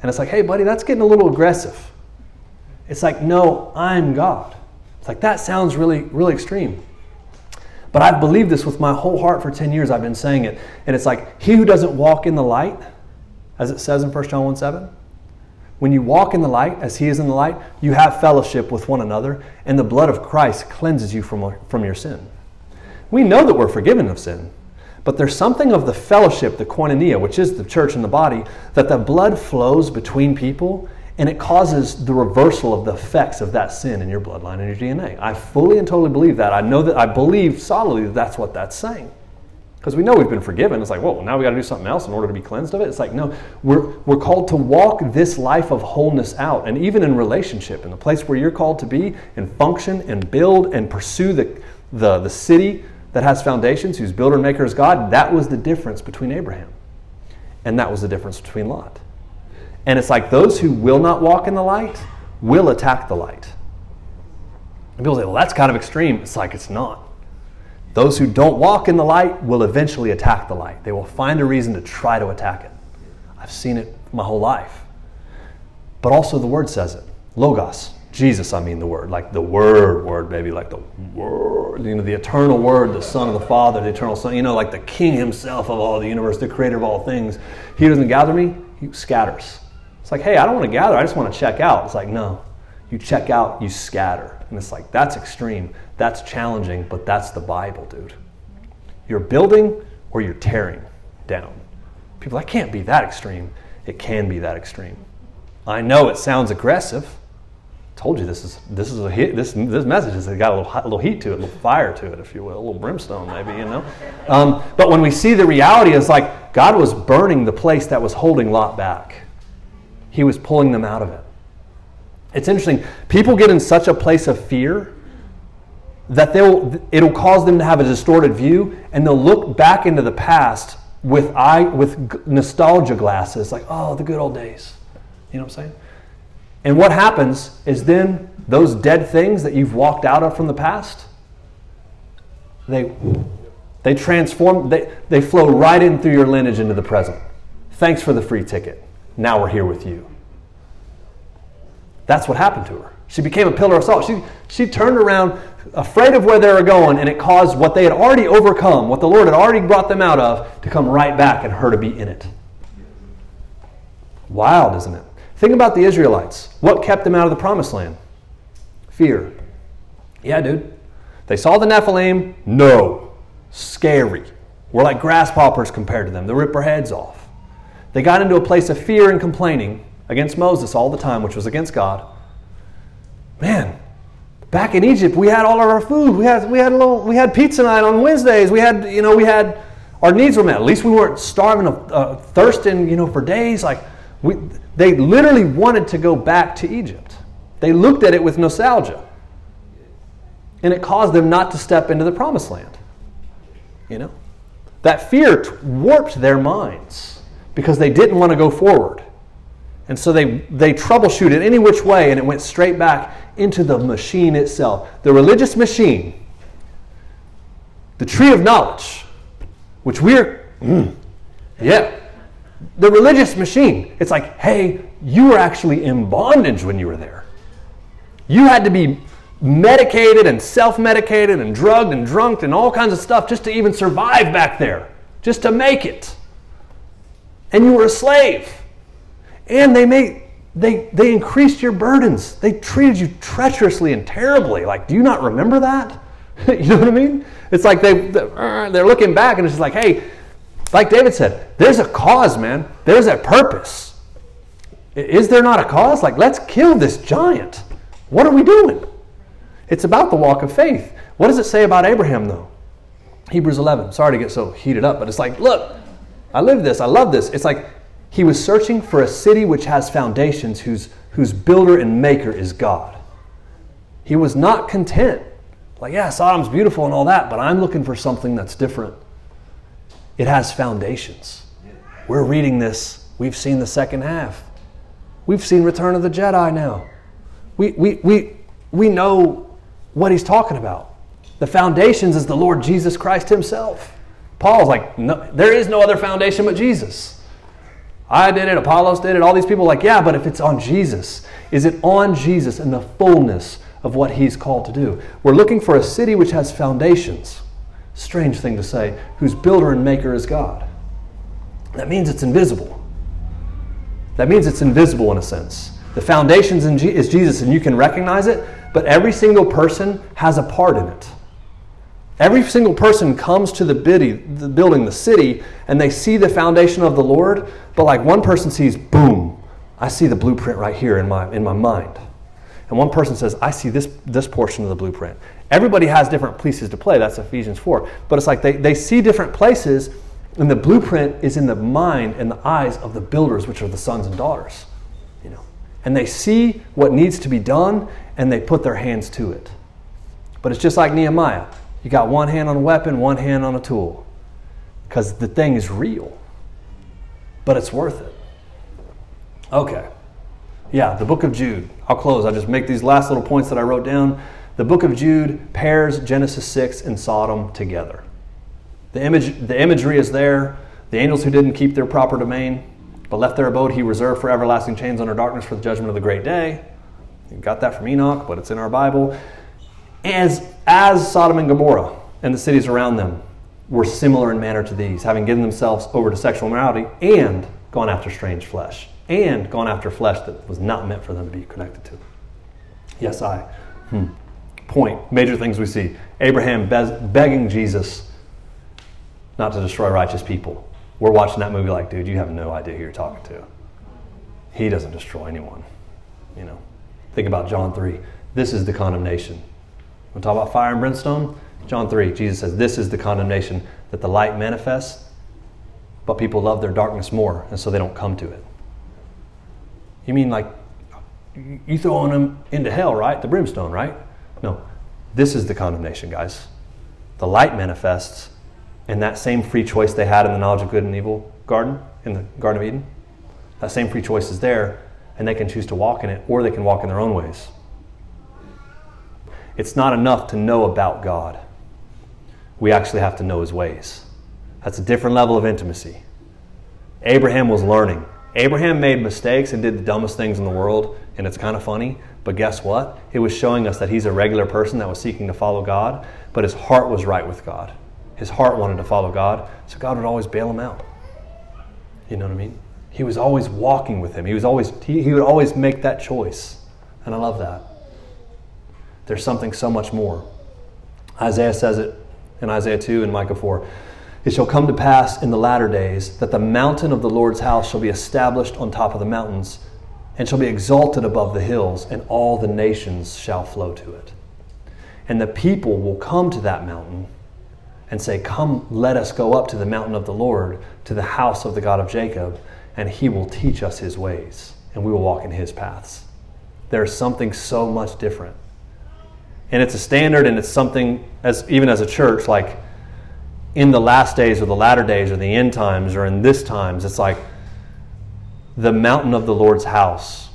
And it's like, hey, buddy, that's getting a little aggressive. It's like, no, I'm God. It's like, that sounds really, really extreme. But I've believed this with my whole heart for 10 years. I've been saying it. And it's like, he who doesn't walk in the light, as it says in 1 John 1 7, when you walk in the light, as he is in the light, you have fellowship with one another, and the blood of Christ cleanses you from, from your sin. We know that we're forgiven of sin, but there's something of the fellowship, the koinonia, which is the church and the body, that the blood flows between people and it causes the reversal of the effects of that sin in your bloodline and your DNA. I fully and totally believe that. I know that I believe solidly that that's what that's saying. Because we know we've been forgiven. It's like, well, now we got to do something else in order to be cleansed of it. It's like, no, we're, we're called to walk this life of wholeness out. And even in relationship, in the place where you're called to be and function and build and pursue the, the, the city that has foundations, whose builder and maker is God, that was the difference between Abraham. And that was the difference between Lot. And it's like those who will not walk in the light will attack the light. And people say, well, that's kind of extreme. It's like it's not. Those who don't walk in the light will eventually attack the light. They will find a reason to try to attack it. I've seen it my whole life. But also, the word says it Logos. Jesus, I mean the word, like the word, word, baby, like the word, you know, the eternal word, the Son of the Father, the eternal Son, you know, like the King himself of all the universe, the creator of all things. He doesn't gather me, he scatters. It's like, hey, I don't want to gather, I just want to check out. It's like, no, you check out, you scatter. And it's like, that's extreme, that's challenging, but that's the Bible, dude. You're building or you're tearing down. People, that can't be that extreme. It can be that extreme. I know it sounds aggressive. told you this is this is a hit, this this message has got a little, a little heat to it, a little fire to it, if you will, a little brimstone maybe, you know. Um, but when we see the reality, it's like God was burning the place that was holding Lot back. He was pulling them out of it. It's interesting. People get in such a place of fear that they'll, it'll cause them to have a distorted view and they'll look back into the past with, eye, with nostalgia glasses, like, oh, the good old days. You know what I'm saying? And what happens is then those dead things that you've walked out of from the past, they, they transform, they, they flow right in through your lineage into the present. Thanks for the free ticket. Now we're here with you. That's what happened to her. She became a pillar of salt. She, she turned around afraid of where they were going, and it caused what they had already overcome, what the Lord had already brought them out of, to come right back and her to be in it. Wild, isn't it? Think about the Israelites. What kept them out of the promised land? Fear. Yeah, dude. They saw the Nephilim. No. Scary. We're like grasshoppers compared to them. They rip our heads off. They got into a place of fear and complaining against Moses all the time, which was against God. Man, back in Egypt, we had all of our food. We had we had a little we had pizza night on Wednesdays. We had you know we had our needs were met. At least we weren't starving of uh, thirsting you know for days. Like we, they literally wanted to go back to Egypt. They looked at it with nostalgia, and it caused them not to step into the promised land. You know, that fear warped their minds because they didn't want to go forward. And so they, they troubleshooted any which way and it went straight back into the machine itself. The religious machine, the tree of knowledge, which we're, mm, yeah, the religious machine. It's like, hey, you were actually in bondage when you were there. You had to be medicated and self medicated and drugged and drunk and all kinds of stuff just to even survive back there, just to make it and you were a slave. And they made they they increased your burdens. They treated you treacherously and terribly. Like, do you not remember that? you know what I mean? It's like they uh, they're looking back and it's like, hey, like David said, there's a cause, man. There's a purpose. Is there not a cause? Like, let's kill this giant. What are we doing? It's about the walk of faith. What does it say about Abraham, though? Hebrews 11. Sorry to get so heated up, but it's like, look, I live this. I love this. It's like he was searching for a city which has foundations, whose, whose builder and maker is God. He was not content. Like, yeah, Sodom's beautiful and all that, but I'm looking for something that's different. It has foundations. We're reading this. We've seen the second half. We've seen Return of the Jedi now. We, we, we, we know what he's talking about. The foundations is the Lord Jesus Christ himself. Paul's like, no, there is no other foundation but Jesus. I did it, Apollos did it, all these people like, yeah, but if it's on Jesus, is it on Jesus and the fullness of what he's called to do? We're looking for a city which has foundations. Strange thing to say, whose builder and maker is God. That means it's invisible. That means it's invisible in a sense. The foundations is Jesus, and you can recognize it, but every single person has a part in it. Every single person comes to the, biddy, the building, the city, and they see the foundation of the Lord, but like one person sees, boom, I see the blueprint right here in my, in my mind. And one person says, I see this, this portion of the blueprint. Everybody has different pieces to play. That's Ephesians 4. But it's like they, they see different places, and the blueprint is in the mind and the eyes of the builders, which are the sons and daughters. You know. And they see what needs to be done, and they put their hands to it. But it's just like Nehemiah. You got one hand on a weapon, one hand on a tool. Because the thing is real. But it's worth it. Okay. Yeah, the book of Jude. I'll close. I'll just make these last little points that I wrote down. The book of Jude pairs Genesis 6 and Sodom together. The, image, the imagery is there. The angels who didn't keep their proper domain, but left their abode, he reserved for everlasting chains under darkness for the judgment of the great day. You got that from Enoch, but it's in our Bible. As, as Sodom and Gomorrah and the cities around them were similar in manner to these, having given themselves over to sexual immorality and gone after strange flesh and gone after flesh that was not meant for them to be connected to. Yes, I. Hmm. Point. Major things we see. Abraham begging Jesus not to destroy righteous people. We're watching that movie like, dude, you have no idea who you're talking to. He doesn't destroy anyone. You know. Think about John 3. This is the condemnation. We talk about fire and brimstone. John 3, Jesus says, This is the condemnation that the light manifests, but people love their darkness more, and so they don't come to it. You mean like you throwing them into hell, right? The brimstone, right? No. This is the condemnation, guys. The light manifests, and that same free choice they had in the knowledge of good and evil garden, in the Garden of Eden, that same free choice is there, and they can choose to walk in it, or they can walk in their own ways. It's not enough to know about God. We actually have to know his ways. That's a different level of intimacy. Abraham was learning. Abraham made mistakes and did the dumbest things in the world, and it's kind of funny. But guess what? It was showing us that he's a regular person that was seeking to follow God, but his heart was right with God. His heart wanted to follow God, so God would always bail him out. You know what I mean? He was always walking with him. He was always he, he would always make that choice. And I love that. There's something so much more. Isaiah says it in Isaiah 2 and Micah 4. It shall come to pass in the latter days that the mountain of the Lord's house shall be established on top of the mountains, and shall be exalted above the hills, and all the nations shall flow to it. And the people will come to that mountain and say, Come, let us go up to the mountain of the Lord, to the house of the God of Jacob, and he will teach us his ways, and we will walk in his paths. There's something so much different. And it's a standard, and it's something, as even as a church, like in the last days or the latter days or the end times or in this times, it's like the mountain of the Lord's house.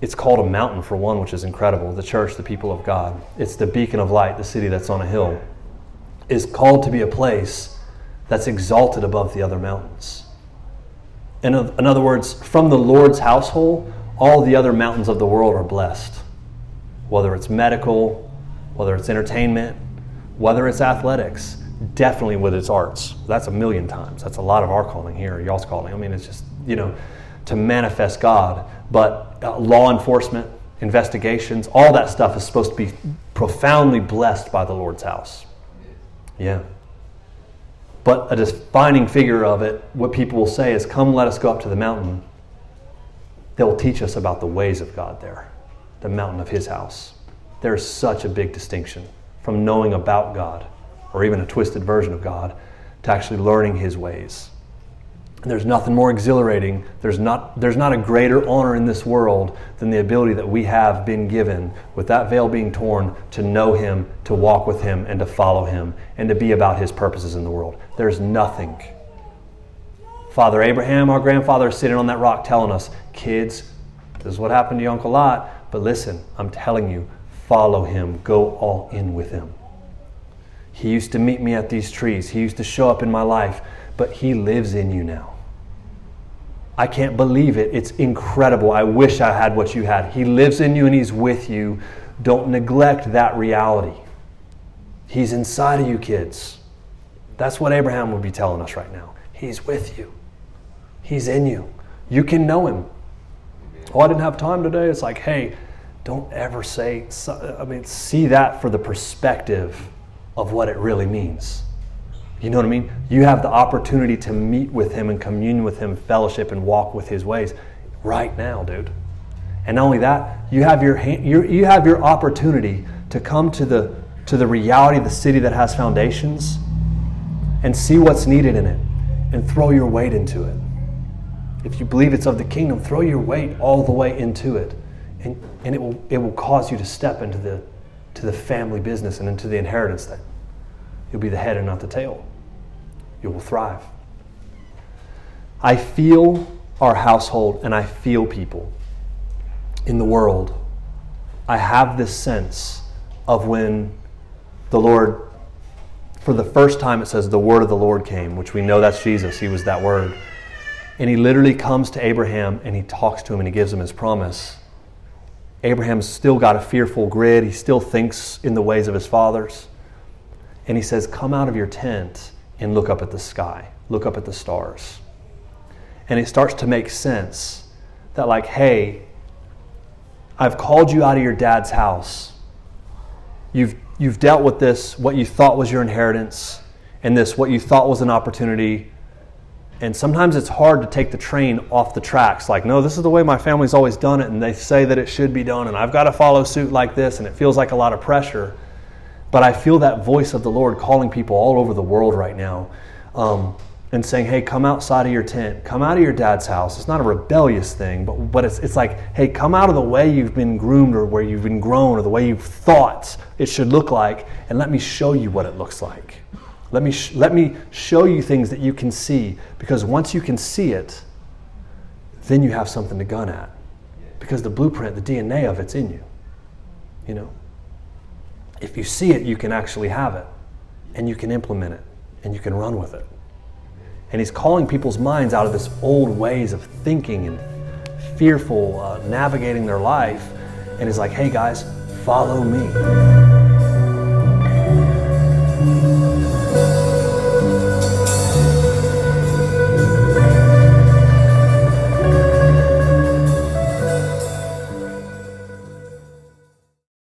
It's called a mountain for one, which is incredible. The church, the people of God. It's the beacon of light, the city that's on a hill, is called to be a place that's exalted above the other mountains. In, in other words, from the Lord's household, all the other mountains of the world are blessed. Whether it's medical, whether it's entertainment, whether it's athletics, definitely with its arts. That's a million times. That's a lot of our calling here, y'all's calling. I mean, it's just, you know, to manifest God. But uh, law enforcement, investigations, all that stuff is supposed to be profoundly blessed by the Lord's house. Yeah. But a defining figure of it, what people will say is, Come, let us go up to the mountain. they'll teach us about the ways of God there, the mountain of His house. There's such a big distinction from knowing about God, or even a twisted version of God, to actually learning His ways. And there's nothing more exhilarating. There's not, there's not a greater honor in this world than the ability that we have been given, with that veil being torn, to know Him, to walk with Him, and to follow Him, and to be about His purposes in the world. There's nothing. Father Abraham, our grandfather, is sitting on that rock telling us, kids, this is what happened to your Uncle Lot, but listen, I'm telling you, follow Him, go all in with Him. He used to meet me at these trees, He used to show up in my life, but He lives in you now. I can't believe it. It's incredible. I wish I had what you had. He lives in you and He's with you. Don't neglect that reality. He's inside of you, kids. That's what Abraham would be telling us right now. He's with you, He's in you. You can know Him. Oh, I didn't have time today. It's like, hey, don't ever say, I mean, see that for the perspective of what it really means. You know what I mean? You have the opportunity to meet with him and commune with him, fellowship and walk with his ways right now, dude. And not only that, you have your you have your opportunity to come to the to the reality of the city that has foundations and see what's needed in it and throw your weight into it. If you believe it's of the kingdom, throw your weight all the way into it. And, and it will it will cause you to step into the to the family business and into the inheritance that you'll be the head and not the tail you will thrive. I feel our household and I feel people in the world. I have this sense of when the Lord, for the first time, it says the word of the Lord came, which we know that's Jesus. He was that word. And he literally comes to Abraham and he talks to him and he gives him his promise. Abraham's still got a fearful grid. He still thinks in the ways of his fathers. And he says, Come out of your tent and look up at the sky, look up at the stars. And it starts to make sense that, like, hey, I've called you out of your dad's house. You've, you've dealt with this, what you thought was your inheritance, and this, what you thought was an opportunity. And sometimes it's hard to take the train off the tracks. Like, no, this is the way my family's always done it, and they say that it should be done, and I've got to follow suit like this, and it feels like a lot of pressure. But I feel that voice of the Lord calling people all over the world right now um, and saying, hey, come outside of your tent, come out of your dad's house. It's not a rebellious thing, but, but it's, it's like, hey, come out of the way you've been groomed or where you've been grown or the way you've thought it should look like, and let me show you what it looks like. Let me, sh- let me show you things that you can see, because once you can see it, then you have something to gun at. Because the blueprint, the DNA of it's in you. You know? if you see it, you can actually have it and you can implement it and you can run with it. And he's calling people's minds out of this old ways of thinking and fearful, uh, navigating their life. And he's like, hey guys, follow me.